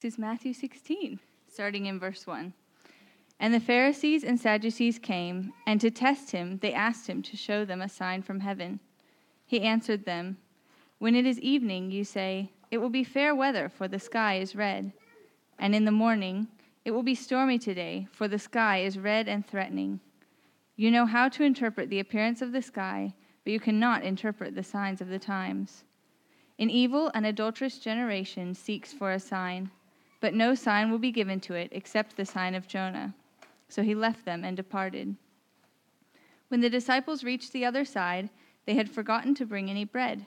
This is Matthew 16, starting in verse 1. And the Pharisees and Sadducees came, and to test him, they asked him to show them a sign from heaven. He answered them, When it is evening, you say, It will be fair weather, for the sky is red. And in the morning, It will be stormy today, for the sky is red and threatening. You know how to interpret the appearance of the sky, but you cannot interpret the signs of the times. An evil and adulterous generation seeks for a sign but no sign will be given to it except the sign of Jonah. So he left them and departed. When the disciples reached the other side, they had forgotten to bring any bread.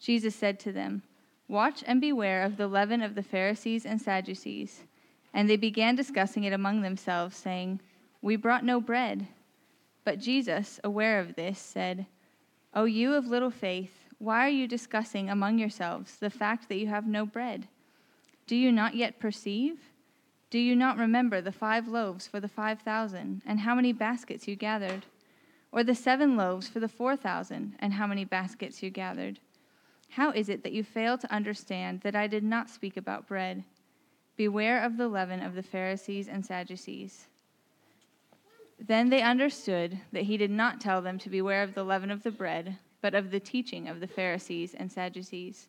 Jesus said to them, Watch and beware of the leaven of the Pharisees and Sadducees. And they began discussing it among themselves, saying, We brought no bread. But Jesus, aware of this, said, O you of little faith, why are you discussing among yourselves the fact that you have no bread? Do you not yet perceive? Do you not remember the five loaves for the five thousand, and how many baskets you gathered? Or the seven loaves for the four thousand, and how many baskets you gathered? How is it that you fail to understand that I did not speak about bread? Beware of the leaven of the Pharisees and Sadducees. Then they understood that he did not tell them to beware of the leaven of the bread, but of the teaching of the Pharisees and Sadducees.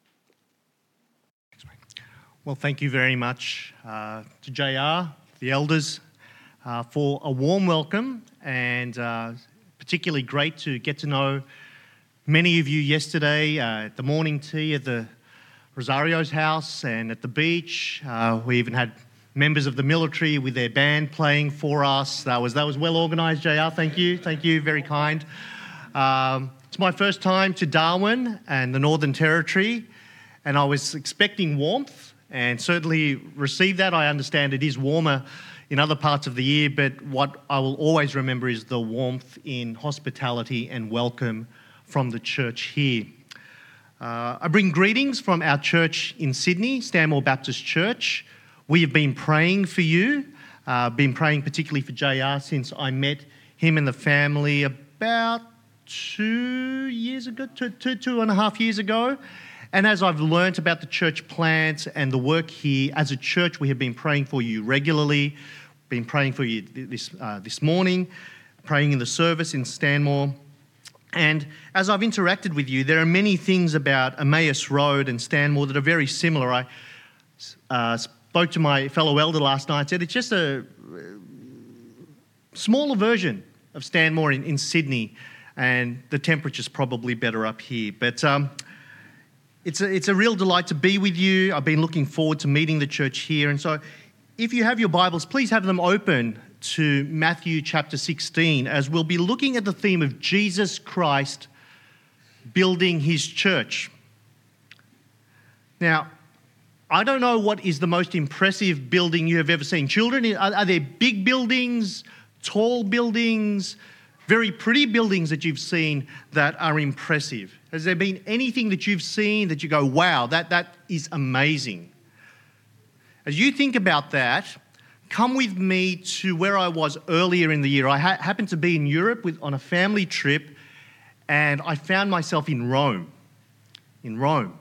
Well, thank you very much uh, to JR, the elders, uh, for a warm welcome and uh, particularly great to get to know many of you yesterday uh, at the morning tea at the Rosario's house and at the beach. Uh, we even had members of the military with their band playing for us. That was, that was well organised, JR. Thank you. Thank you. Very kind. Um, it's my first time to Darwin and the Northern Territory, and I was expecting warmth and certainly receive that. I understand it is warmer in other parts of the year, but what I will always remember is the warmth in hospitality and welcome from the church here. Uh, I bring greetings from our church in Sydney, Stanmore Baptist Church. We have been praying for you, uh, been praying particularly for JR since I met him and the family about two years ago, two, two, two and a half years ago. And as I've learnt about the church plant and the work here, as a church, we have been praying for you regularly, been praying for you this, uh, this morning, praying in the service in Stanmore. And as I've interacted with you, there are many things about Emmaus Road and Stanmore that are very similar. I uh, spoke to my fellow elder last night, and said it's just a smaller version of Stanmore in, in Sydney, and the temperature's probably better up here. But um, it's a, it's a real delight to be with you. I've been looking forward to meeting the church here. And so, if you have your Bibles, please have them open to Matthew chapter 16 as we'll be looking at the theme of Jesus Christ building his church. Now, I don't know what is the most impressive building you have ever seen. Children, are, are there big buildings, tall buildings, very pretty buildings that you've seen that are impressive? Has there been anything that you've seen that you go, wow, that, that is amazing? As you think about that, come with me to where I was earlier in the year. I ha- happened to be in Europe with, on a family trip, and I found myself in Rome. In Rome.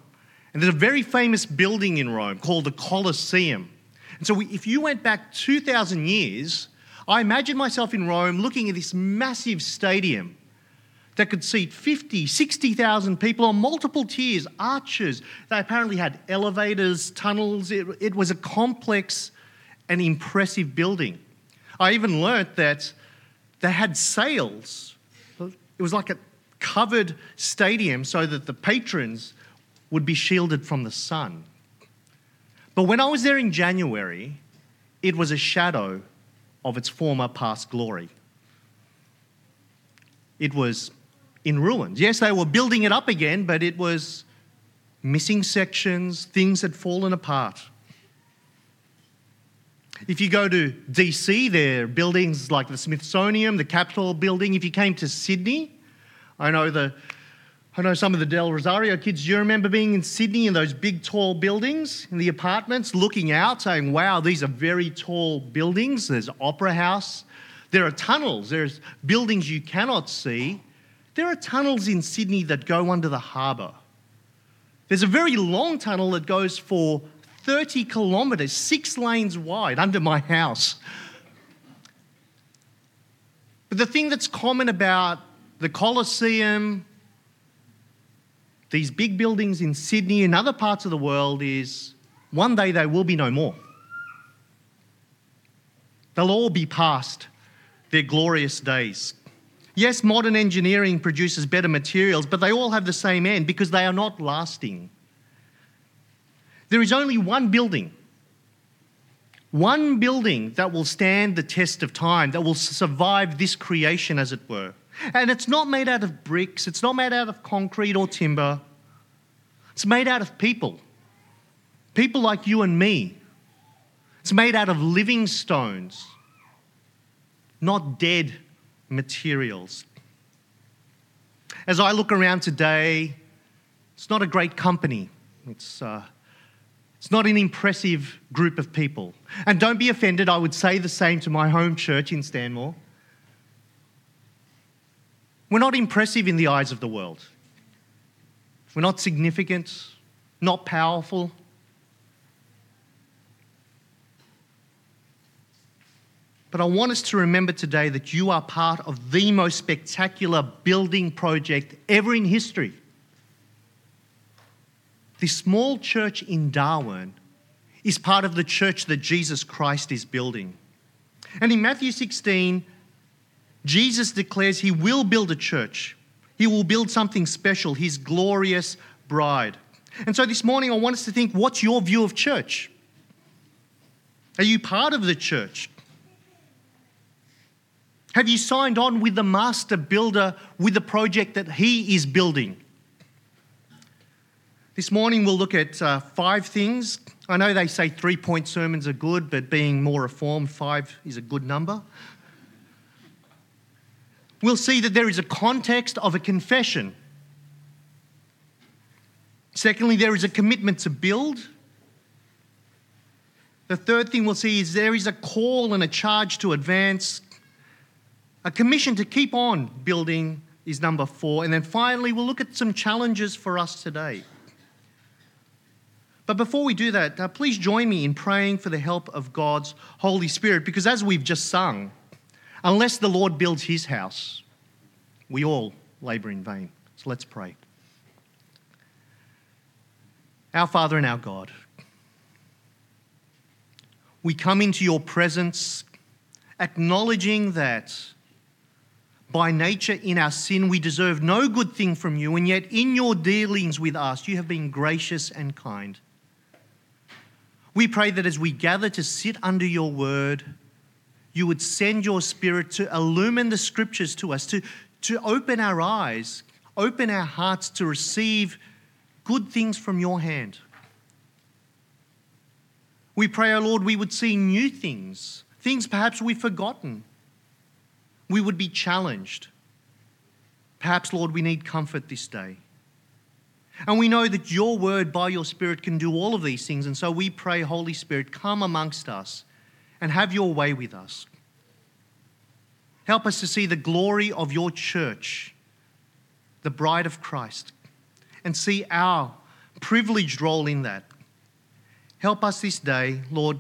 And there's a very famous building in Rome called the Colosseum. And so, we, if you went back 2,000 years, I imagine myself in Rome looking at this massive stadium that could seat 50, 60,000 people on multiple tiers, arches. They apparently had elevators, tunnels. It, it was a complex and impressive building. I even learnt that they had sails. It was like a covered stadium so that the patrons would be shielded from the sun. But when I was there in January, it was a shadow of its former past glory. It was in ruins. Yes, they were building it up again, but it was missing sections, things had fallen apart. If you go to DC, there are buildings like the Smithsonian, the Capitol building. If you came to Sydney, I know the I know some of the Del Rosario kids. Do you remember being in Sydney in those big, tall buildings in the apartments, looking out, saying, "Wow, these are very tall buildings." There's Opera House. There are tunnels. There's buildings you cannot see. There are tunnels in Sydney that go under the harbour. There's a very long tunnel that goes for 30 kilometres, six lanes wide, under my house. But the thing that's common about the Colosseum, these big buildings in Sydney and other parts of the world is one day they will be no more. They'll all be past their glorious days. Yes, modern engineering produces better materials, but they all have the same end because they are not lasting. There is only one building, one building that will stand the test of time, that will survive this creation, as it were. And it's not made out of bricks, it's not made out of concrete or timber. It's made out of people. People like you and me. It's made out of living stones, not dead materials. As I look around today, it's not a great company. It's, uh, it's not an impressive group of people. And don't be offended, I would say the same to my home church in Stanmore. We're not impressive in the eyes of the world. We're not significant, not powerful. But I want us to remember today that you are part of the most spectacular building project ever in history. This small church in Darwin is part of the church that Jesus Christ is building. And in Matthew 16, Jesus declares he will build a church. He will build something special, his glorious bride. And so this morning, I want us to think what's your view of church? Are you part of the church? Have you signed on with the master builder with the project that he is building? This morning, we'll look at uh, five things. I know they say three point sermons are good, but being more reformed, five is a good number we'll see that there is a context of a confession. Secondly, there is a commitment to build. The third thing we'll see is there is a call and a charge to advance. A commission to keep on building is number four. And then finally, we'll look at some challenges for us today. But before we do that, uh, please join me in praying for the help of God's Holy Spirit, because as we've just sung, Unless the Lord builds his house, we all labor in vain. So let's pray. Our Father and our God, we come into your presence acknowledging that by nature, in our sin, we deserve no good thing from you, and yet in your dealings with us, you have been gracious and kind. We pray that as we gather to sit under your word, you would send your spirit to illumine the scriptures to us, to, to open our eyes, open our hearts to receive good things from your hand. We pray, O oh Lord, we would see new things, things perhaps we've forgotten. We would be challenged. Perhaps, Lord, we need comfort this day. And we know that your word by your Spirit can do all of these things. And so we pray, Holy Spirit, come amongst us and have your way with us. Help us to see the glory of your church, the bride of Christ, and see our privileged role in that. Help us this day, Lord.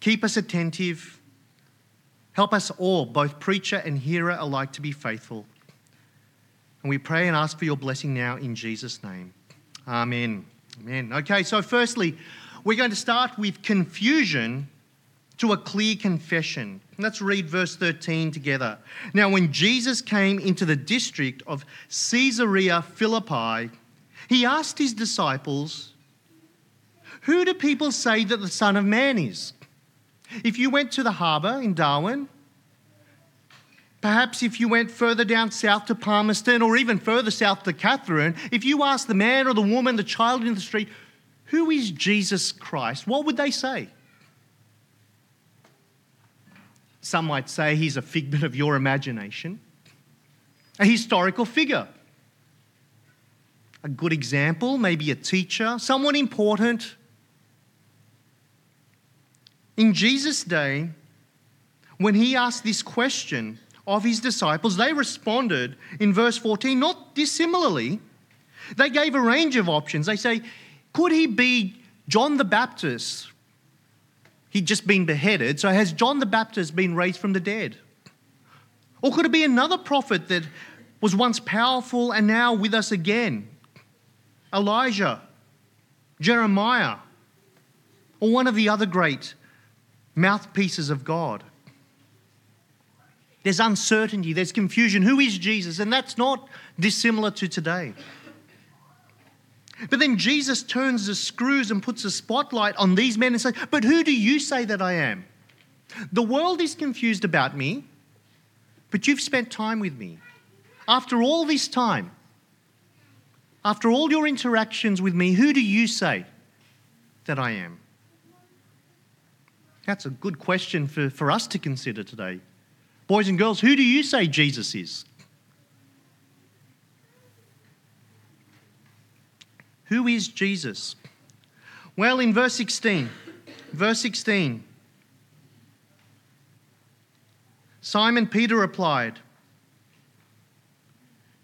Keep us attentive. Help us all, both preacher and hearer alike, to be faithful. And we pray and ask for your blessing now in Jesus' name. Amen. Amen. Okay, so firstly, we're going to start with confusion to a clear confession. Let's read verse 13 together. Now, when Jesus came into the district of Caesarea Philippi, he asked his disciples, Who do people say that the Son of Man is? If you went to the harbour in Darwin, perhaps if you went further down south to Palmerston or even further south to Katherine, if you asked the man or the woman, the child in the street, Who is Jesus Christ? What would they say? Some might say he's a figment of your imagination, a historical figure. A good example, maybe a teacher, someone important. In Jesus' day, when he asked this question of his disciples, they responded in verse 14 not dissimilarly. They gave a range of options. They say, Could he be John the Baptist? He'd just been beheaded, so has John the Baptist been raised from the dead? Or could it be another prophet that was once powerful and now with us again? Elijah, Jeremiah, or one of the other great mouthpieces of God. There's uncertainty, there's confusion. Who is Jesus? And that's not dissimilar to today. But then Jesus turns the screws and puts a spotlight on these men and says, But who do you say that I am? The world is confused about me, but you've spent time with me. After all this time, after all your interactions with me, who do you say that I am? That's a good question for, for us to consider today. Boys and girls, who do you say Jesus is? Who is Jesus? Well, in verse 16, verse 16, Simon Peter replied,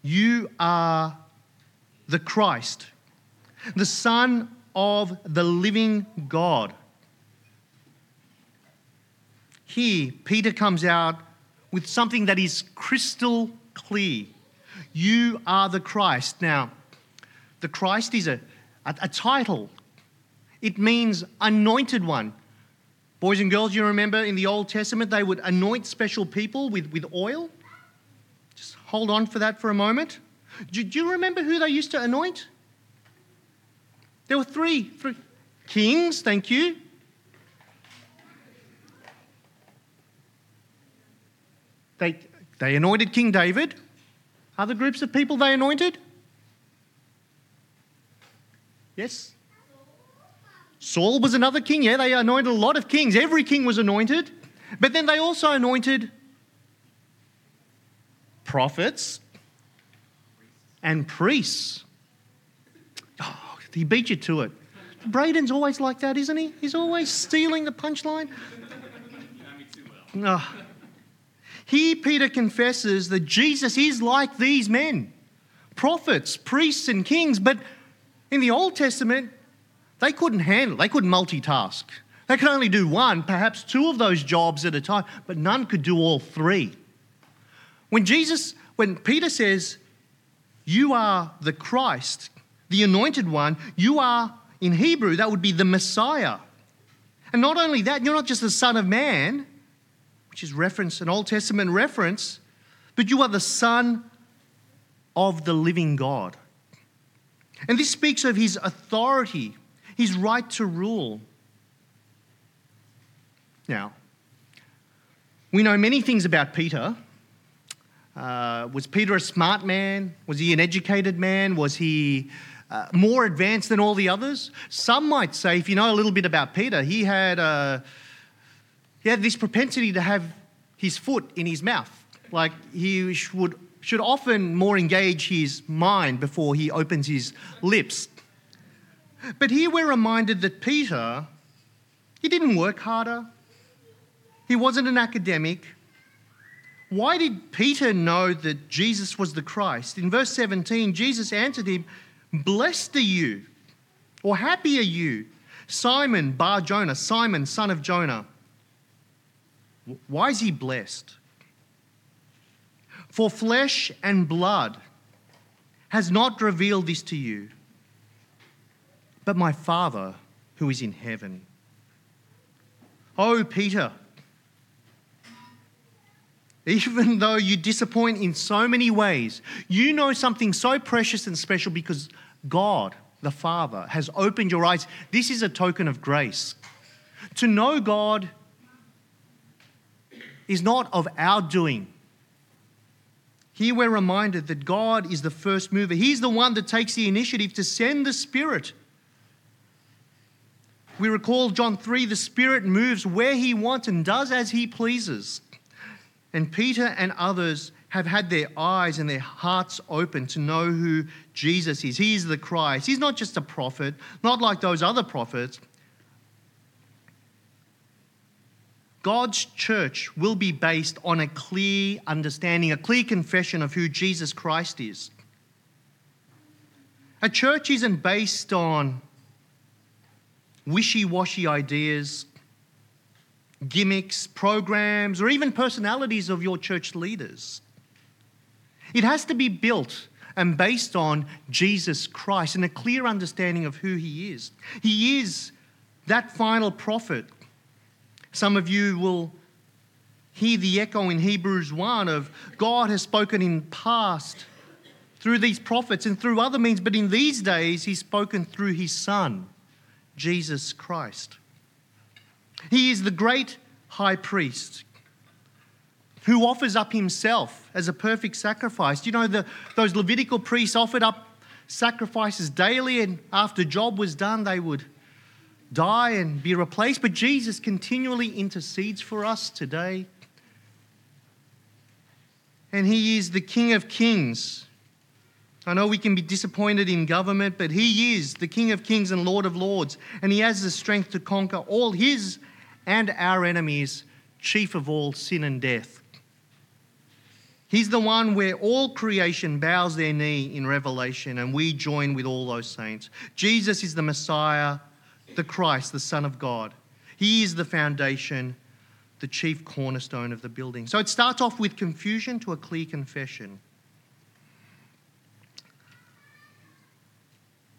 You are the Christ, the Son of the living God. Here, Peter comes out with something that is crystal clear. You are the Christ. Now, the Christ is a, a, a title, it means anointed one. Boys and girls, you remember in the Old Testament they would anoint special people with, with oil? Just hold on for that for a moment. Do, do you remember who they used to anoint? There were three, three kings, thank you. They, they anointed King David. Other groups of people they anointed? Yes? Saul was another king. Yeah, they anointed a lot of kings. Every king was anointed. But then they also anointed prophets and priests. Oh, he beat you to it. Braden's always like that, isn't he? He's always stealing the punchline. Ah. Oh. Here, Peter confesses that Jesus is like these men prophets, priests, and kings, but in the Old Testament, they couldn't handle, they couldn't multitask. They could only do one, perhaps two of those jobs at a time, but none could do all three. When Jesus, when Peter says, You are the Christ, the anointed one, you are, in Hebrew, that would be the Messiah. And not only that, you're not just the Son of Man, which is reference, an Old Testament reference, but you are the Son of the living God. And this speaks of his authority, his right to rule. Now, we know many things about Peter. Uh, was Peter a smart man? Was he an educated man? Was he uh, more advanced than all the others? Some might say, if you know a little bit about Peter, he had, uh, he had this propensity to have his foot in his mouth. Like he would should often more engage his mind before he opens his lips. But here we're reminded that Peter, he didn't work harder. He wasn't an academic. Why did Peter know that Jesus was the Christ? In verse 17, Jesus answered him, Blessed are you, or happy are you, Simon Bar Jonah, Simon, son of Jonah. Why is he blessed? For flesh and blood has not revealed this to you, but my Father who is in heaven. Oh, Peter, even though you disappoint in so many ways, you know something so precious and special because God, the Father, has opened your eyes. This is a token of grace. To know God is not of our doing. Here we're reminded that God is the first mover. He's the one that takes the initiative to send the Spirit. We recall John 3 the Spirit moves where He wants and does as He pleases. And Peter and others have had their eyes and their hearts open to know who Jesus is. He is the Christ. He's not just a prophet, not like those other prophets. God's church will be based on a clear understanding, a clear confession of who Jesus Christ is. A church isn't based on wishy washy ideas, gimmicks, programs, or even personalities of your church leaders. It has to be built and based on Jesus Christ and a clear understanding of who He is. He is that final prophet. Some of you will hear the echo in Hebrews 1 of God has spoken in past through these prophets and through other means, but in these days, He's spoken through His Son, Jesus Christ. He is the great high priest who offers up himself as a perfect sacrifice. You know, the, those Levitical priests offered up sacrifices daily, and after job was done, they would die and be replaced. But Jesus continually intercedes for us today. And he is the King of Kings. I know we can be disappointed in government, but he is the King of Kings and Lord of Lords. And he has the strength to conquer all his and our enemies, chief of all sin and death. He's the one where all creation bows their knee in Revelation, and we join with all those saints. Jesus is the Messiah, the Christ, the Son of God. He is the foundation, the chief cornerstone of the building. So it starts off with confusion to a clear confession.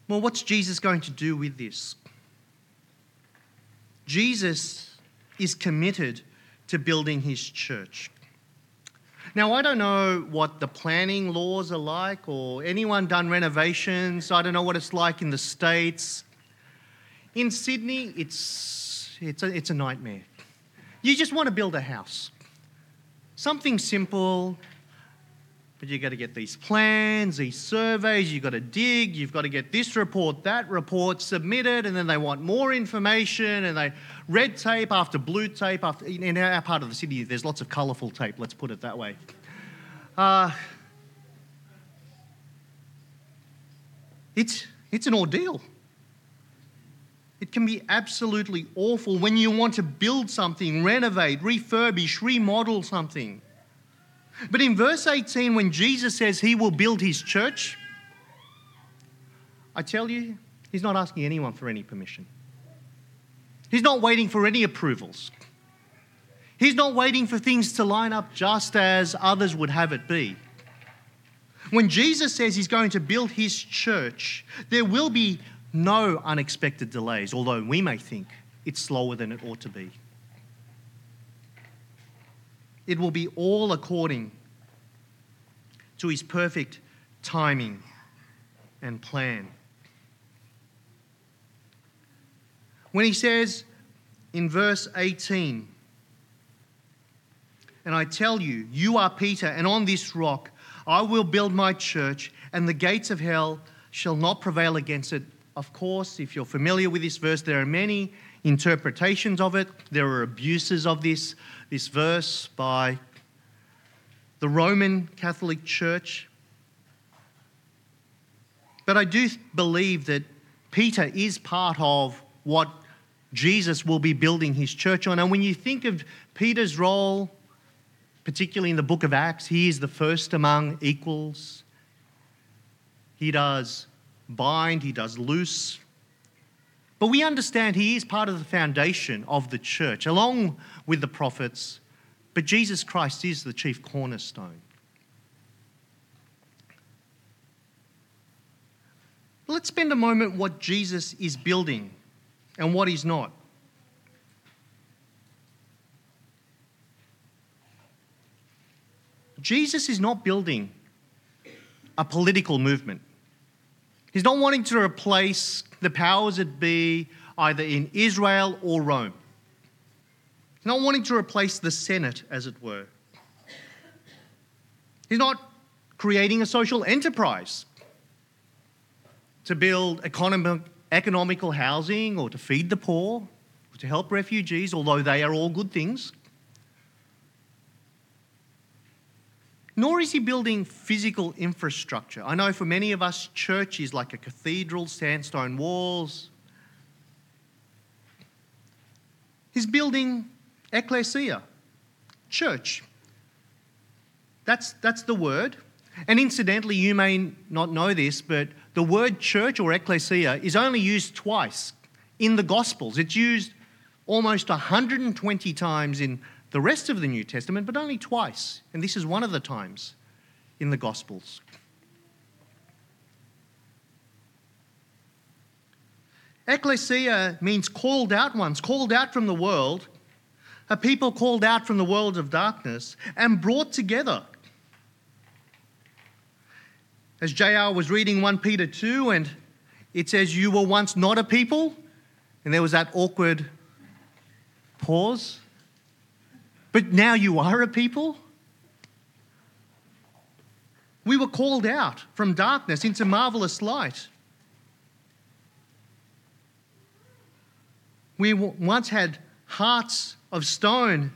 Well, what's Jesus going to do with this? Jesus is committed to building his church. Now, I don't know what the planning laws are like or anyone done renovations. I don't know what it's like in the States. In Sydney, it's, it's, a, it's a nightmare. You just want to build a house. Something simple, but you've got to get these plans, these surveys, you've got to dig, you've got to get this report, that report submitted, and then they want more information, and they red tape after blue tape. After, in our part of the city, there's lots of colourful tape, let's put it that way. Uh, it's, it's an ordeal. It can be absolutely awful when you want to build something, renovate, refurbish, remodel something. But in verse 18, when Jesus says he will build his church, I tell you, he's not asking anyone for any permission. He's not waiting for any approvals. He's not waiting for things to line up just as others would have it be. When Jesus says he's going to build his church, there will be no unexpected delays, although we may think it's slower than it ought to be. It will be all according to his perfect timing and plan. When he says in verse 18, and I tell you, you are Peter, and on this rock I will build my church, and the gates of hell shall not prevail against it. Of course, if you're familiar with this verse, there are many interpretations of it. There are abuses of this, this verse by the Roman Catholic Church. But I do believe that Peter is part of what Jesus will be building his church on. And when you think of Peter's role, particularly in the book of Acts, he is the first among equals. He does bind, he does loose. But we understand he is part of the foundation of the church, along with the prophets, but Jesus Christ is the chief cornerstone. Let's spend a moment what Jesus is building and what he's not. Jesus is not building a political movement. He's not wanting to replace the powers that be either in Israel or Rome. He's not wanting to replace the Senate, as it were. He's not creating a social enterprise to build economic, economical housing or to feed the poor or to help refugees, although they are all good things. Nor is he building physical infrastructure. I know for many of us, church is like a cathedral, sandstone walls. He's building ecclesia, church. That's, that's the word. And incidentally, you may not know this, but the word church or ecclesia is only used twice in the Gospels. It's used almost 120 times in the rest of the New Testament, but only twice. And this is one of the times in the Gospels. Ecclesia means called out ones, called out from the world, a people called out from the world of darkness and brought together as JR was reading 1 Peter 2, and it says, You were once not a people, and there was that awkward pause. But now you are a people? We were called out from darkness into marvelous light. We once had hearts of stone,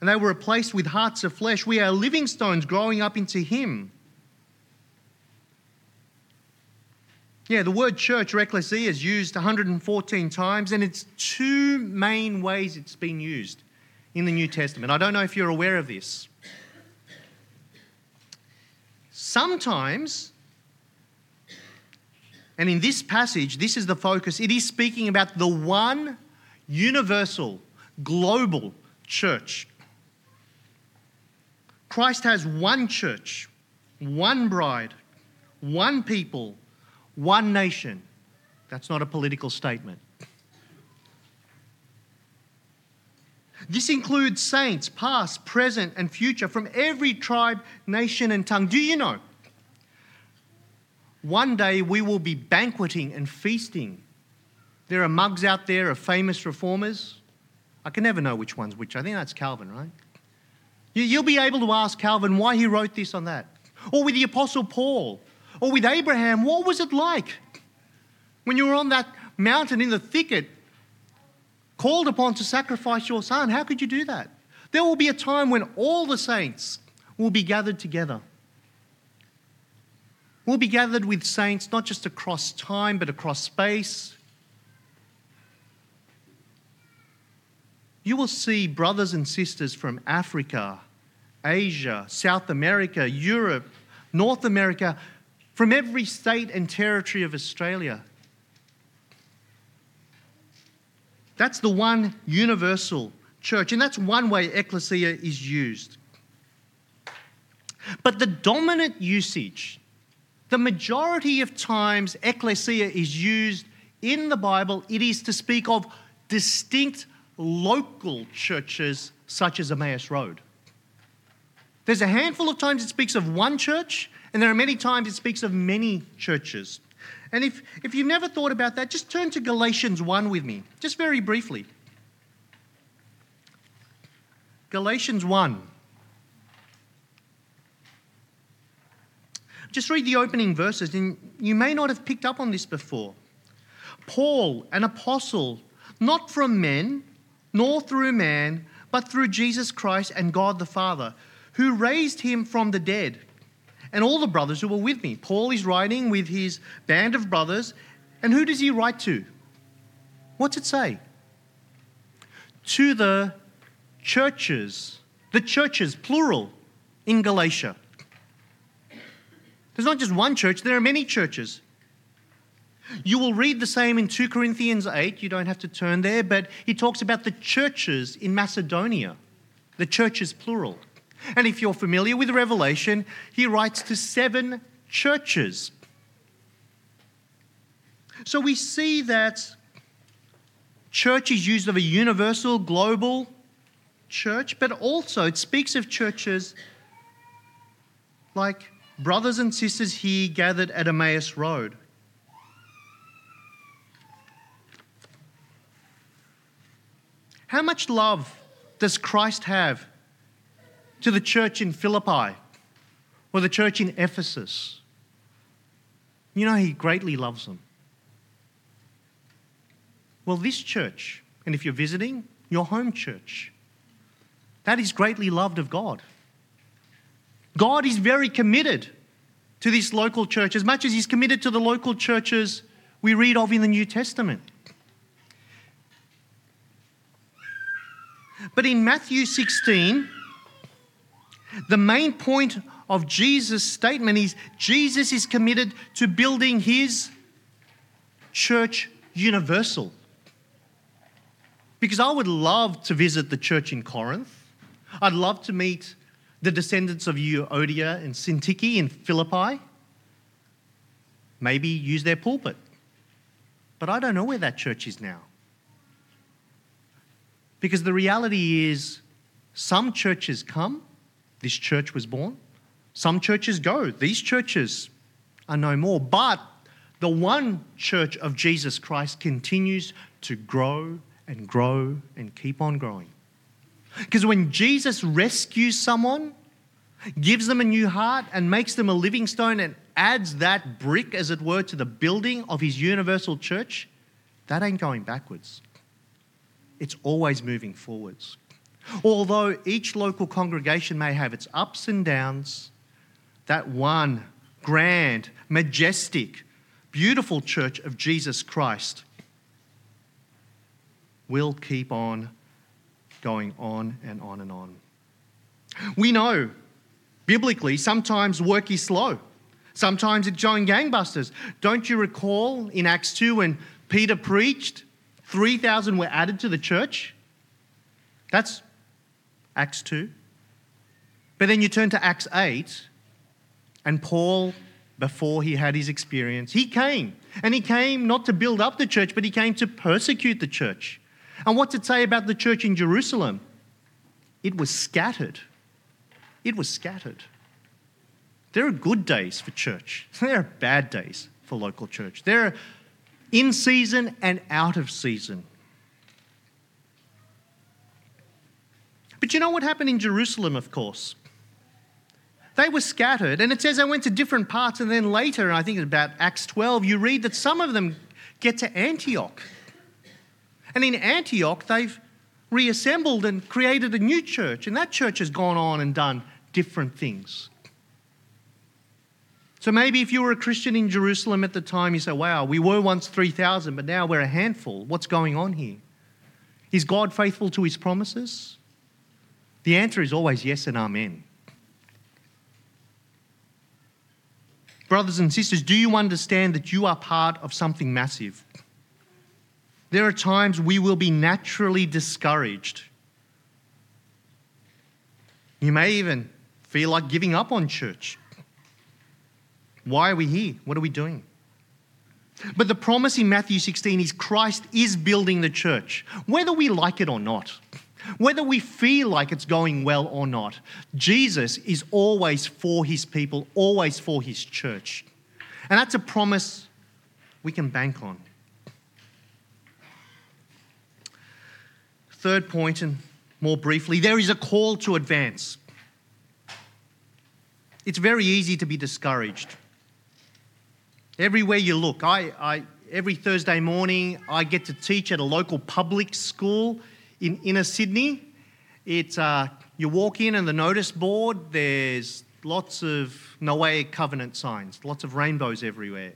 and they were replaced with hearts of flesh. We are living stones growing up into Him. Yeah, the word church or ecclesia is used 114 times, and it's two main ways it's been used in the New Testament. I don't know if you're aware of this. Sometimes, and in this passage, this is the focus, it is speaking about the one universal, global church. Christ has one church, one bride, one people one nation. That's not a political statement. This includes saints, past, present, and future, from every tribe, nation, and tongue. Do you know? One day we will be banqueting and feasting. There are mugs out there of famous reformers. I can never know which one's which. I think that's Calvin, right? You'll be able to ask Calvin why he wrote this on that. Or with the Apostle Paul, or with Abraham, what was it like when you were on that mountain in the thicket, called upon to sacrifice your son? How could you do that? There will be a time when all the saints will be gathered together. We'll be gathered with saints not just across time, but across space. You will see brothers and sisters from Africa, Asia, South America, Europe, North America from every state and territory of Australia. That's the one universal church, and that's one way ecclesia is used. But the dominant usage, the majority of times ecclesia is used in the Bible, it is to speak of distinct local churches such as Emmaus Road. There's a handful of times it speaks of one church, and there are many times it speaks of many churches. And if, if you've never thought about that, just turn to Galatians 1 with me, just very briefly. Galatians 1. Just read the opening verses, and you may not have picked up on this before. Paul, an apostle, not from men, nor through man, but through Jesus Christ and God the Father, who raised him from the dead and all the brothers who were with me. Paul is writing with his band of brothers, and who does he write to? What's it say? To the churches, the churches, plural, in Galatia. There's not just one church, there are many churches. You will read the same in 2 Corinthians 8. You don't have to turn there, but he talks about the churches in Macedonia. The churches, plural. And if you're familiar with Revelation, he writes to seven churches. So we see that church is used of a universal, global church, but also it speaks of churches like brothers and sisters here gathered at Emmaus Road. How much love does Christ have to the church in Philippi or the church in Ephesus? You know, He greatly loves them. Well, this church, and if you're visiting, your home church, that is greatly loved of God. God is very committed to this local church as much as He's committed to the local churches we read of in the New Testament. But in Matthew 16, the main point of Jesus' statement is Jesus is committed to building his church universal. Because I would love to visit the church in Corinth. I'd love to meet the descendants of Euodia and Syntyche in Philippi. Maybe use their pulpit. But I don't know where that church is now. Because the reality is, some churches come, this church was born. Some churches go, these churches are no more. But the one church of Jesus Christ continues to grow and grow and keep on growing. Because when Jesus rescues someone, gives them a new heart, and makes them a living stone and adds that brick, as it were, to the building of his universal church, that ain't going backwards it's always moving forwards. Although each local congregation may have its ups and downs, that one grand, majestic, beautiful church of Jesus Christ will keep on going on and on and on. We know biblically sometimes work is slow. Sometimes it's going gangbusters. Don't you recall in Acts 2 when Peter preached 3,000 were added to the church. That's Acts 2. But then you turn to Acts 8, and Paul, before he had his experience, he came. And he came not to build up the church, but he came to persecute the church. And what's it say about the church in Jerusalem? It was scattered. It was scattered. There are good days for church, there are bad days for local church. There are in season and out of season. But you know what happened in Jerusalem, of course? They were scattered, and it says they went to different parts, and then later, I think about Acts 12, you read that some of them get to Antioch. And in Antioch, they've reassembled and created a new church, and that church has gone on and done different things. So maybe if you were a Christian in Jerusalem at the time, you say, wow, we were once 3,000, but now we're a handful. What's going on here? Is God faithful to his promises? The answer is always yes and amen. Brothers and sisters, do you understand that you are part of something massive? There are times we will be naturally discouraged. You may even feel like giving up on church. Why are we here? What are we doing? But the promise in Matthew 16 is Christ is building the church, whether we like it or not, whether we feel like it's going well or not. Jesus is always for his people, always for his church. And that's a promise we can bank on. Third point, and more briefly, there is a call to advance. It's very easy to be discouraged. Everywhere you look, I, I, every Thursday morning I get to teach at a local public school in inner Sydney. It's, uh, you walk in and the notice board, there's lots of Noahic covenant signs, lots of rainbows everywhere.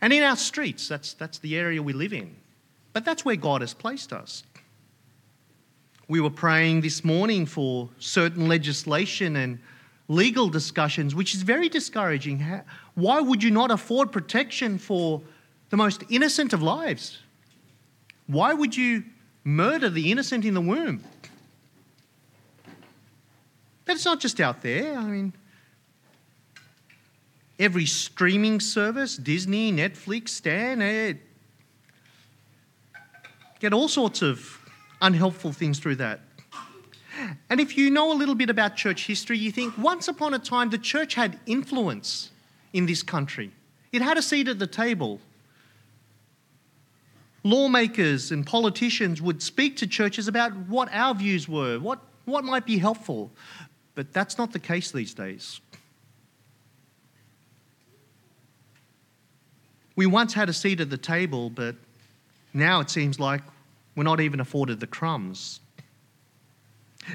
And in our streets, that's, that's the area we live in. But that's where God has placed us. We were praying this morning for certain legislation and legal discussions, which is very discouraging. Why would you not afford protection for the most innocent of lives? Why would you murder the innocent in the womb? But it's not just out there. I mean, every streaming service, Disney, Netflix, Stan, eh, get all sorts of unhelpful things through that. And if you know a little bit about church history, you think once upon a time the church had influence in this country. It had a seat at the table. Lawmakers and politicians would speak to churches about what our views were, what, what might be helpful. But that's not the case these days. We once had a seat at the table, but now it seems like we're not even afforded the crumbs.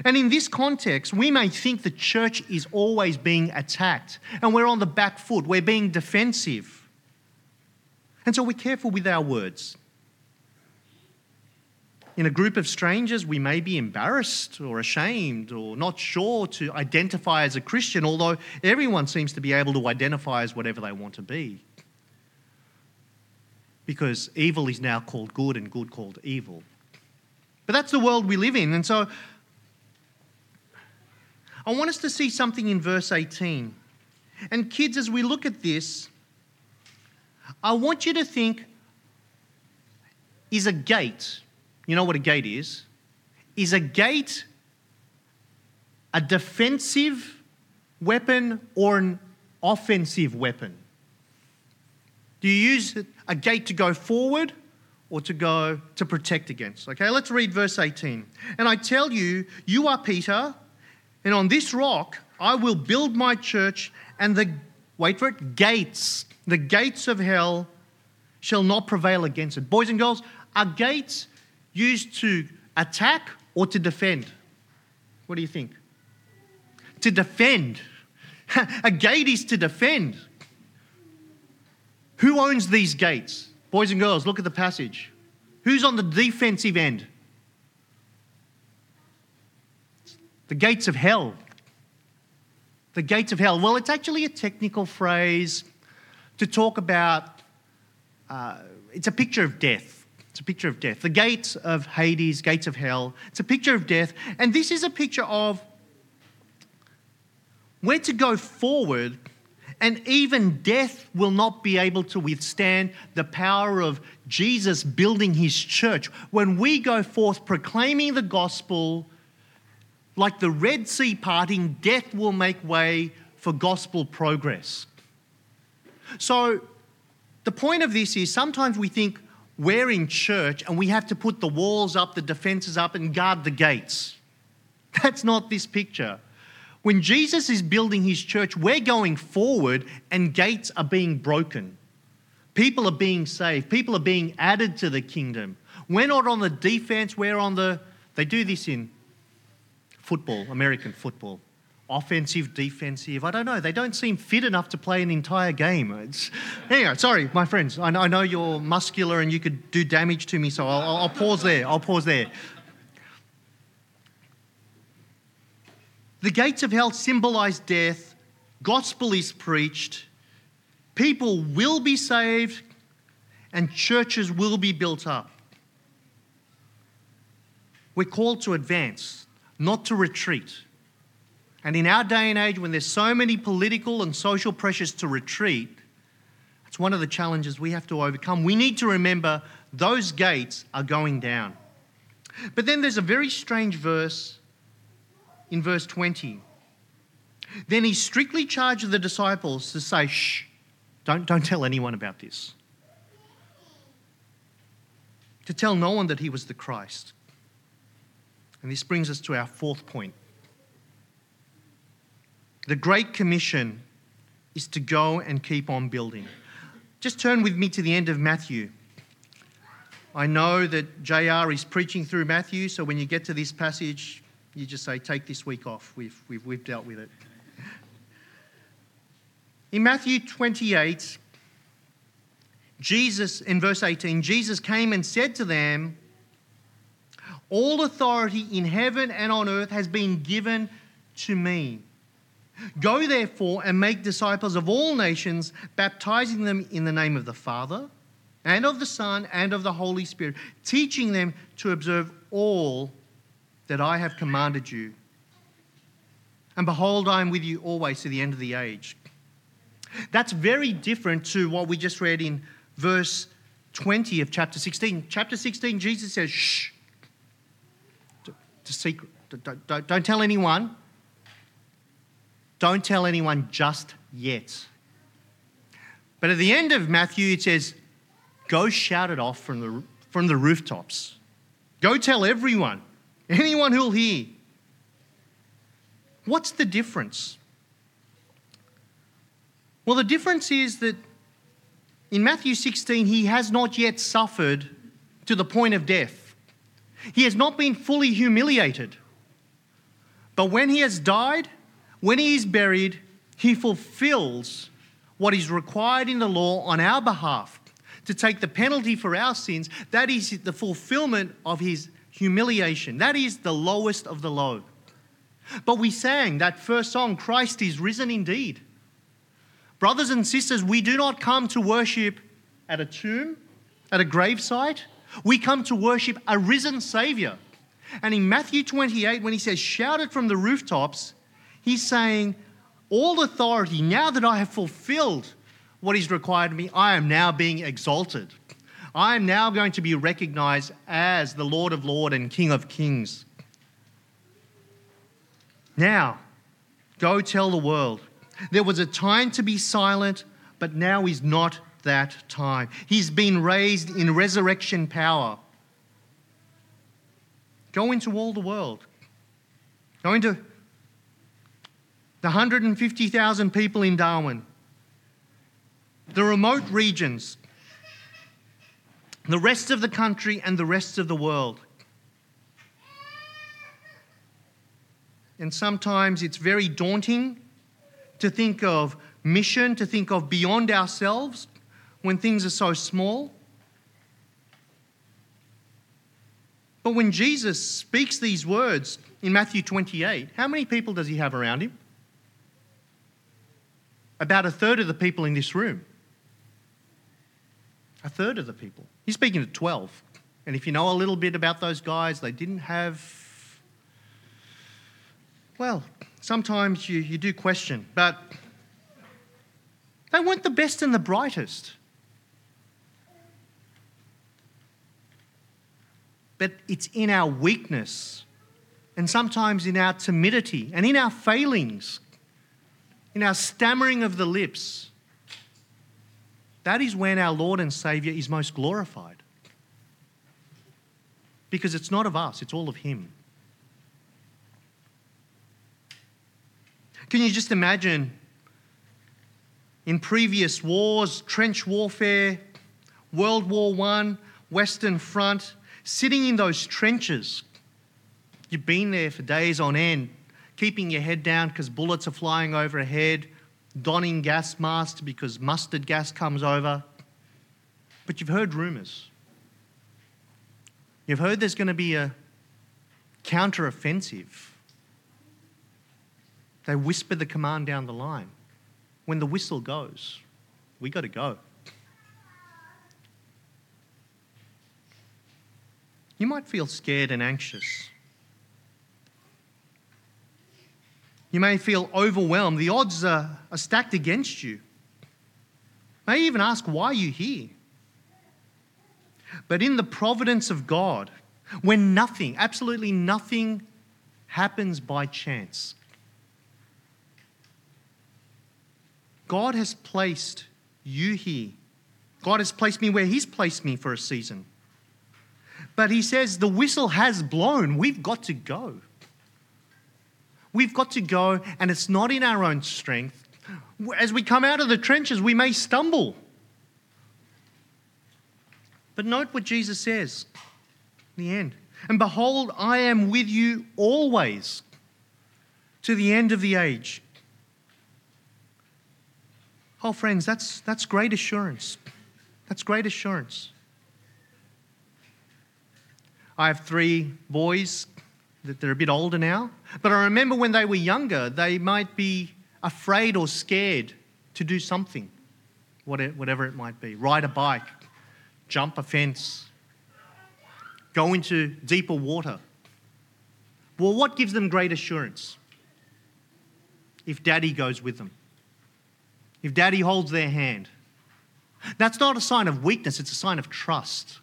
And in this context, we may think the church is always being attacked and we're on the back foot, we're being defensive. And so we're careful with our words. In a group of strangers, we may be embarrassed or ashamed or not sure to identify as a Christian, although everyone seems to be able to identify as whatever they want to be. Because evil is now called good and good called evil. But that's the world we live in. And so I want us to see something in verse 18. And kids, as we look at this, I want you to think is a gate, you know what a gate is? Is a gate a defensive weapon or an offensive weapon? Do you use a gate to go forward or to go to protect against? Okay, let's read verse 18. And I tell you, you are Peter and on this rock I will build my church, and the, wait for it, gates, the gates of hell shall not prevail against it. Boys and girls, are gates used to attack or to defend? What do you think? To defend. A gate is to defend. Who owns these gates? Boys and girls, look at the passage. Who's on the defensive end? The gates of hell. The gates of hell. Well, it's actually a technical phrase to talk about, uh, it's a picture of death. It's a picture of death. The gates of Hades, gates of hell. It's a picture of death. And this is a picture of where to go forward, and even death will not be able to withstand the power of Jesus building his church. When we go forth proclaiming the gospel, like the Red Sea parting, death will make way for gospel progress. So, the point of this is sometimes we think we're in church and we have to put the walls up, the defenses up, and guard the gates. That's not this picture. When Jesus is building his church, we're going forward and gates are being broken. People are being saved, people are being added to the kingdom. We're not on the defense, we're on the. They do this in football, American football. Offensive, defensive, I don't know. They don't seem fit enough to play an entire game. It's, anyway, sorry, my friends. I know, I know, you're muscular and you could do damage to me, so I'll, I'll pause there. I'll pause there. The gates of hell symbolize death. Gospel is preached. People will be saved and churches will be built up. We're called to advance not to retreat. And in our day and age, when there's so many political and social pressures to retreat, it's one of the challenges we have to overcome. We need to remember those gates are going down. But then there's a very strange verse in verse 20. Then he strictly charged the disciples to say, shh, don't, don't tell anyone about this. To tell no one that he was the Christ. And this brings us to our fourth point. The Great Commission is to go and keep on building. Just turn with me to the end of Matthew. I know that JR is preaching through Matthew, so when you get to this passage, you just say, Take this week off. We've, we've, we've dealt with it. In Matthew 28, Jesus, in verse 18, Jesus came and said to them, all authority in heaven and on earth has been given to me. Go therefore and make disciples of all nations, baptizing them in the name of the Father and of the Son and of the Holy Spirit, teaching them to observe all that I have commanded you. And behold, I am with you always to the end of the age. That's very different to what we just read in verse 20 of chapter 16. Chapter 16, Jesus says, Shh, to secret. Don't, don't, don't tell anyone. Don't tell anyone just yet. But at the end of Matthew, it says, Go shout it off from the, from the rooftops. Go tell everyone, anyone who'll hear. What's the difference? Well, the difference is that in Matthew 16, he has not yet suffered to the point of death. He has not been fully humiliated. But when he has died, when he is buried, he fulfills what is required in the law on our behalf to take the penalty for our sins. That is the fulfillment of his humiliation. That is the lowest of the low. But we sang that first song, Christ is risen indeed. Brothers and sisters, we do not come to worship at a tomb, at a gravesite. We come to worship a risen Savior. And in Matthew 28, when he says, Shout it from the rooftops, he's saying, All authority, now that I have fulfilled what is required of me, I am now being exalted. I am now going to be recognized as the Lord of Lords and King of Kings. Now, go tell the world. There was a time to be silent, but now is not that time. He's been raised in resurrection power. Go into all the world. Go into the 150,000 people in Darwin, the remote regions, the rest of the country, and the rest of the world. And sometimes it's very daunting to think of mission, to think of beyond ourselves when things are so small. But when Jesus speaks these words in Matthew 28, how many people does he have around him? About a third of the people in this room. A third of the people. He's speaking to 12. And if you know a little bit about those guys, they didn't have, well, sometimes you, you do question, but they weren't the best and the brightest. but it's in our weakness and sometimes in our timidity and in our failings, in our stammering of the lips. That is when our Lord and Saviour is most glorified. Because it's not of us, it's all of Him. Can you just imagine in previous wars, trench warfare, World War I, Western Front, sitting in those trenches. You've been there for days on end, keeping your head down because bullets are flying overhead, donning gas masks because mustard gas comes over. But you've heard rumours. You've heard there's going to be a counter offensive. They whisper the command down the line. When the whistle goes, we got to go. you might feel scared and anxious. You may feel overwhelmed. The odds are, are stacked against you. May even ask why you're here. But in the providence of God, when nothing, absolutely nothing, happens by chance, God has placed you here. God has placed me where He's placed me for a season. But he says, the whistle has blown. We've got to go. We've got to go, and it's not in our own strength. As we come out of the trenches, we may stumble. But note what Jesus says in the end. And behold, I am with you always to the end of the age. Oh, friends, that's, that's great assurance. That's great assurance. I have three boys that they're a bit older now. But I remember when they were younger, they might be afraid or scared to do something, whatever it might be ride a bike, jump a fence, go into deeper water. Well, what gives them great assurance? If daddy goes with them, if daddy holds their hand. That's not a sign of weakness, it's a sign of trust.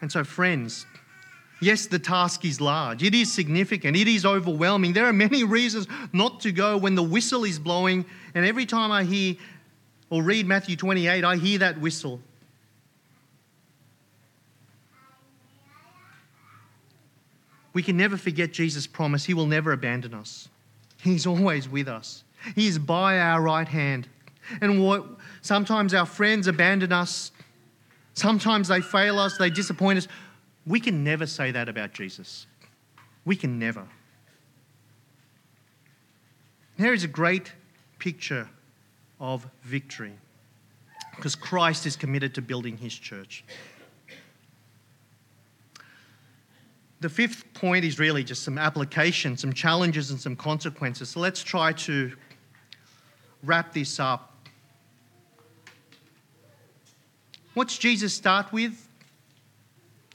And so, friends, Yes, the task is large. It is significant. It is overwhelming. There are many reasons not to go when the whistle is blowing. And every time I hear or read Matthew 28, I hear that whistle. We can never forget Jesus' promise. He will never abandon us, He's always with us. He is by our right hand. And what, sometimes our friends abandon us, sometimes they fail us, they disappoint us. We can never say that about Jesus. We can never. There is a great picture of victory because Christ is committed to building his church. The fifth point is really just some application, some challenges, and some consequences. So let's try to wrap this up. What's Jesus start with?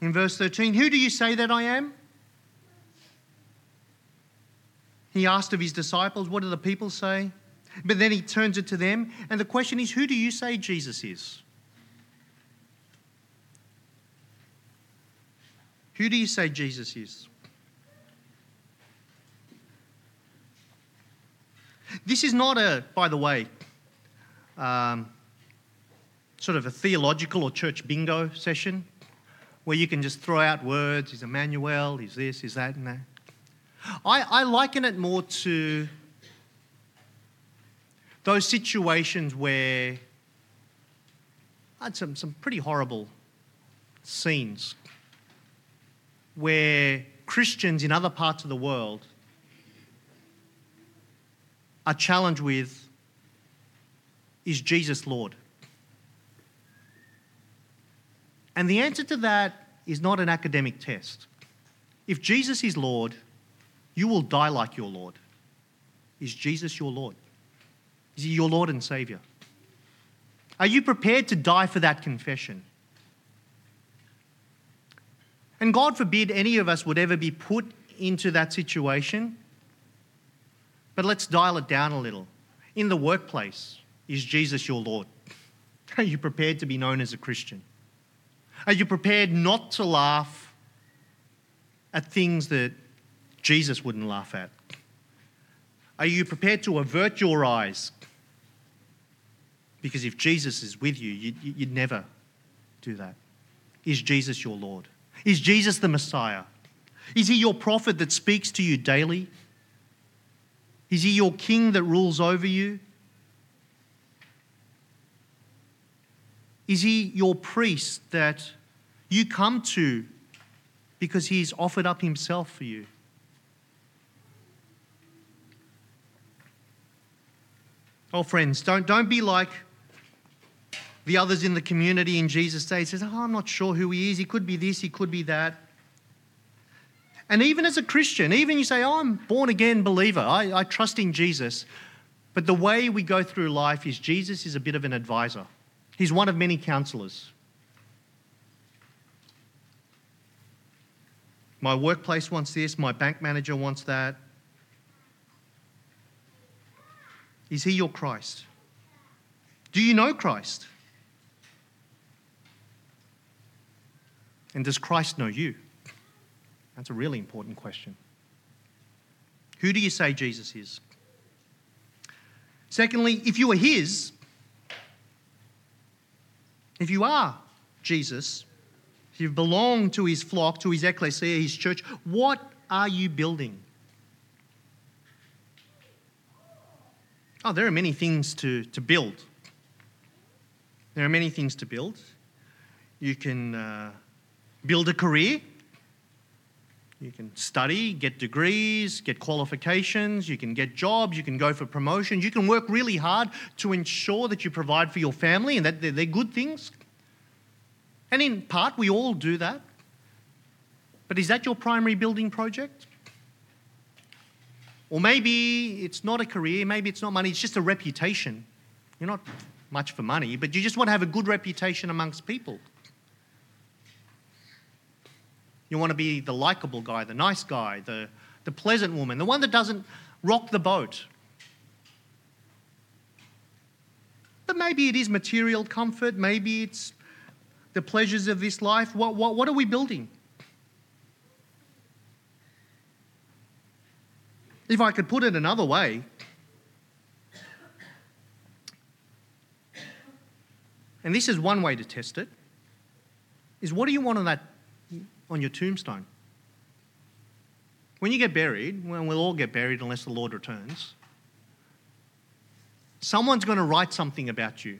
In verse 13, who do you say that I am? He asked of his disciples, what do the people say? But then he turns it to them, and the question is, who do you say Jesus is? Who do you say Jesus is? This is not a, by the way, um, sort of a theological or church bingo session where you can just throw out words. He's Emmanuel, he's this, he's that, and that. I, I liken it more to those situations where I had some, some pretty horrible scenes where Christians in other parts of the world are challenged with is Jesus Lord? And the answer to that is not an academic test. If Jesus is Lord, you will die like your Lord. Is Jesus your Lord? Is he your Lord and Savior? Are you prepared to die for that confession? And God forbid any of us would ever be put into that situation. But let's dial it down a little. In the workplace, is Jesus your Lord? Are you prepared to be known as a Christian? Are you prepared not to laugh at things that Jesus wouldn't laugh at? Are you prepared to avert your eyes? Because if Jesus is with you, you'd, you'd never do that. Is Jesus your Lord? Is Jesus the Messiah? Is he your prophet that speaks to you daily? Is he your king that rules over you? Is he your priest that you come to because he's offered up himself for you? Oh, friends, don't, don't be like the others in the community in Jesus' day. He says, Oh, I'm not sure who he is. He could be this, he could be that. And even as a Christian, even you say, Oh, I'm born again believer, I, I trust in Jesus. But the way we go through life is Jesus is a bit of an advisor. He's one of many counselors. My workplace wants this, my bank manager wants that. Is he your Christ? Do you know Christ? And does Christ know you? That's a really important question. Who do you say Jesus is? Secondly, if you are His, if you are Jesus, if you belong to his flock, to his ecclesia, his church, what are you building? Oh, there are many things to, to build. There are many things to build. You can uh, build a career. You can study, get degrees, get qualifications, you can get jobs, you can go for promotions, you can work really hard to ensure that you provide for your family and that they're, good things. And in part, we all do that. But is that your primary building project? Or maybe it's not a career, maybe it's not money, it's just a reputation. You're not much for money, but you just want to have a good reputation amongst people. You want to be the likable guy, the nice guy, the, the pleasant woman, the one that doesn't rock the boat. But maybe it is material comfort, maybe it's the pleasures of this life. What, what, what are we building? If I could put it another way, and this is one way to test it, is what do you want on that on your tombstone? When you get buried, well, we'll all get buried unless the Lord returns. Someone's going to write something about you.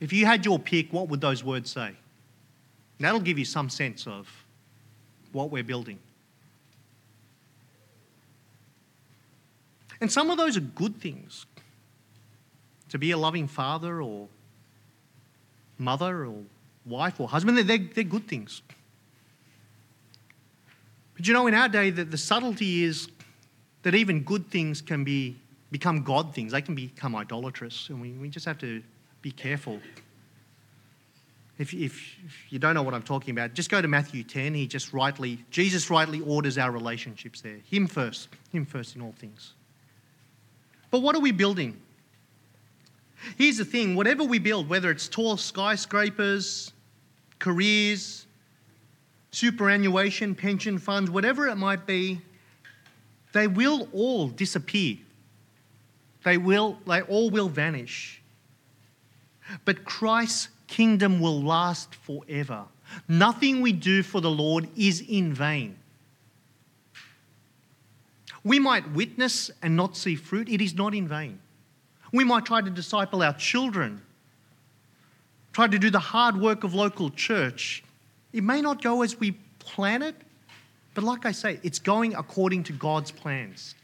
If you had your pick, what would those words say? that'll give you some sense of what we're building. And some of those are good things. To be a loving father or mother or wife or husband, they're, they're good things. But you know, in our day, the, the subtlety is that even good things can be, become God things. They can become idolatrous, and we, we just have to be careful. If, if, if, you don't know what I'm talking about, just go to Matthew 10. He just rightly, Jesus rightly orders our relationships there. Him first, Him first in all things. But what are we building? Here's the thing whatever we build, whether it's tall skyscrapers, careers, superannuation, pension funds, whatever it might be, they will all disappear. They will, they all will vanish. But Christ's kingdom will last forever. Nothing we do for the Lord is in vain. We might witness and not see fruit, it is not in vain. We might try to disciple our children, try to do the hard work of local church, it may not go as we plan it, but like I say, it's going according to God's plans.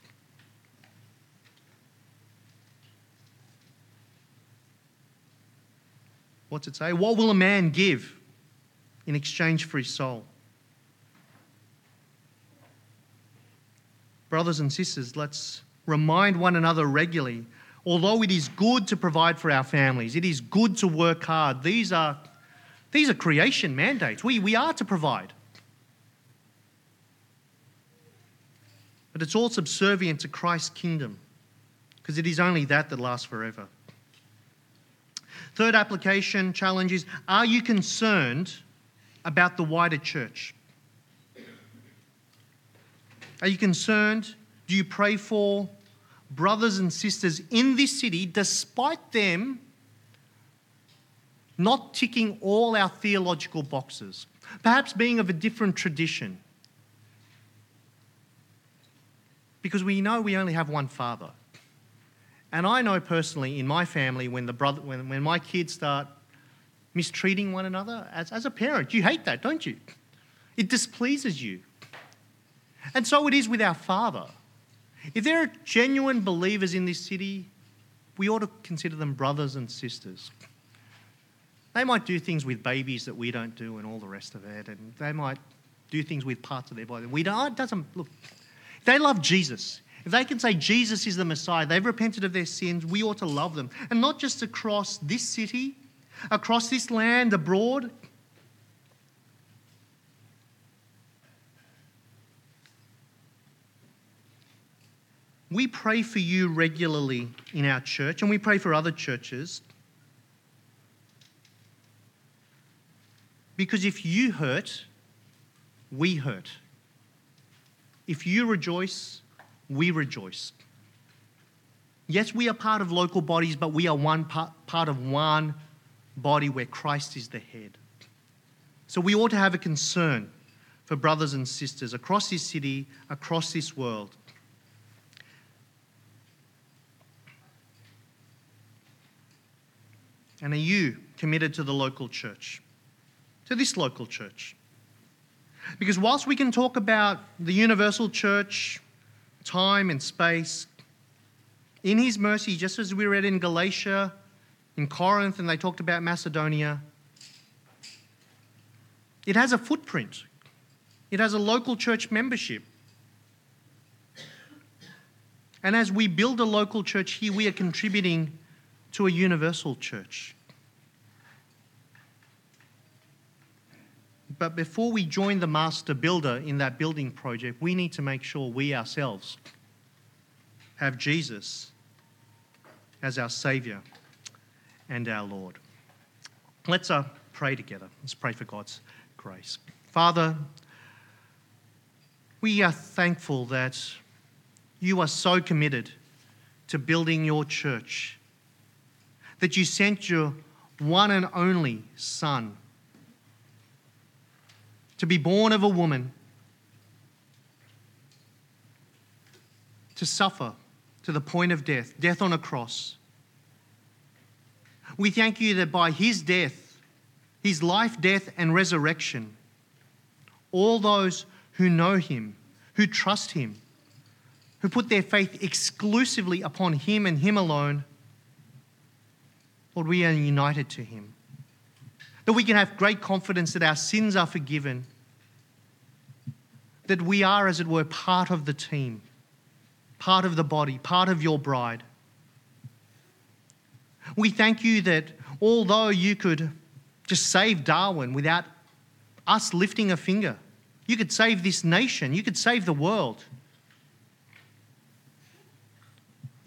What's it say? What will a man give in exchange for his soul? Brothers and sisters, let's remind one another regularly. Although it is good to provide for our families, it is good to work hard. These are these are creation mandates. We, we are to provide. But it's all subservient to Christ's kingdom because it is only that that lasts forever. Third application challenge is Are you concerned about the wider church? Are you concerned? Do you pray for brothers and sisters in this city despite them not ticking all our theological boxes, perhaps being of a different tradition. Because we know we only have one father. And I know personally in my family when, the brother, when, when my kids start mistreating one another, as, as a parent, you hate that, don't you? It displeases you. And so it is with our father. If there are genuine believers in this city, we ought to consider them brothers and sisters. They might do things with babies that we don't do and all the rest of it. And they might do things with parts of their body. We don't, it doesn't, look, they love Jesus. If they can say Jesus is the Messiah, they've repented of their sins, we ought to love them. And not just across this city, across this land, abroad. We pray for you regularly in our church, and we pray for other churches. Because if you hurt, we hurt. If you rejoice, we rejoice. Yes, we are part of local bodies, but we are one part, part of one body where Christ is the head. So we ought to have a concern for brothers and sisters across this city, across this world. And are you committed to the local church? to this local church. Because whilst we can talk about the universal church, time and space, in His mercy, just as we read in Galatia, in Corinth, and they talked about Macedonia, it has a footprint. It has a local church membership. And as we build a local church here, we are contributing to a universal church. But before we join the master builder in that building project, we need to make sure we ourselves have Jesus as our Savior and our Lord. Let's uh, pray together. Let's pray for God's grace. Father, We are thankful that you are so committed to building your church, that you sent your one and only Son to be born of a woman, to suffer to the point of death, death on a cross. We thank you that by his death, his life, death, and resurrection, all those who know him, who trust him, who put their faith exclusively upon him and him alone, Lord, we are united to him. That we can have great confidence that our sins are forgiven, that we are, as it were, part of the team, part of the body, part of your bride. We thank you that although you could just save Darwin without us lifting a finger, you could save this nation, you could save the world.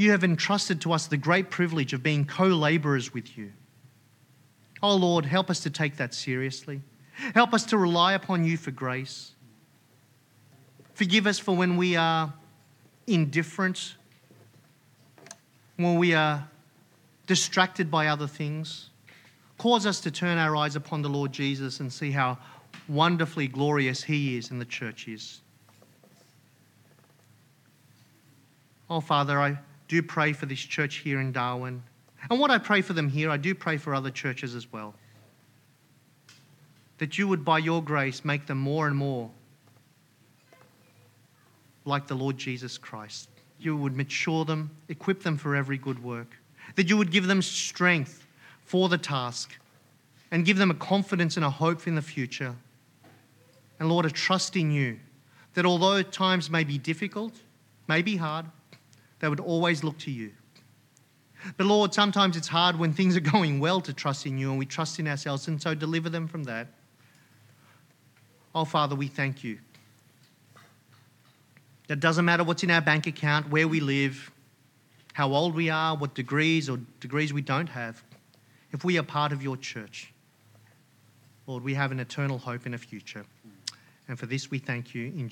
You have entrusted to us the great privilege of being co laborers with you. Oh Lord, help us to take that seriously. Help us to rely upon you for grace. Forgive us for when we are indifferent, when we are distracted by other things. Cause us to turn our eyes upon the Lord Jesus and see how wonderfully glorious He is and the church is. Oh, Father, I do pray for this church here in Darwin. And what I pray for them here, I do pray for other churches as well. That you would, by your grace, make them more and more like the Lord Jesus Christ. You would mature them, equip them for every good work. That you would give them strength for the task and give them a confidence and a hope in the future. And Lord, a trust in you that although times may be difficult, may be hard, they would always look to you. But Lord, sometimes it's hard when things are going well to trust in you and we trust in ourselves, and so deliver them from that. Oh, Father, we thank you. It doesn't matter what's in our bank account, where we live, how old we are, what degrees or degrees we don't have. If we are part of your church, Lord, we have an eternal hope in a future. And for this we thank you in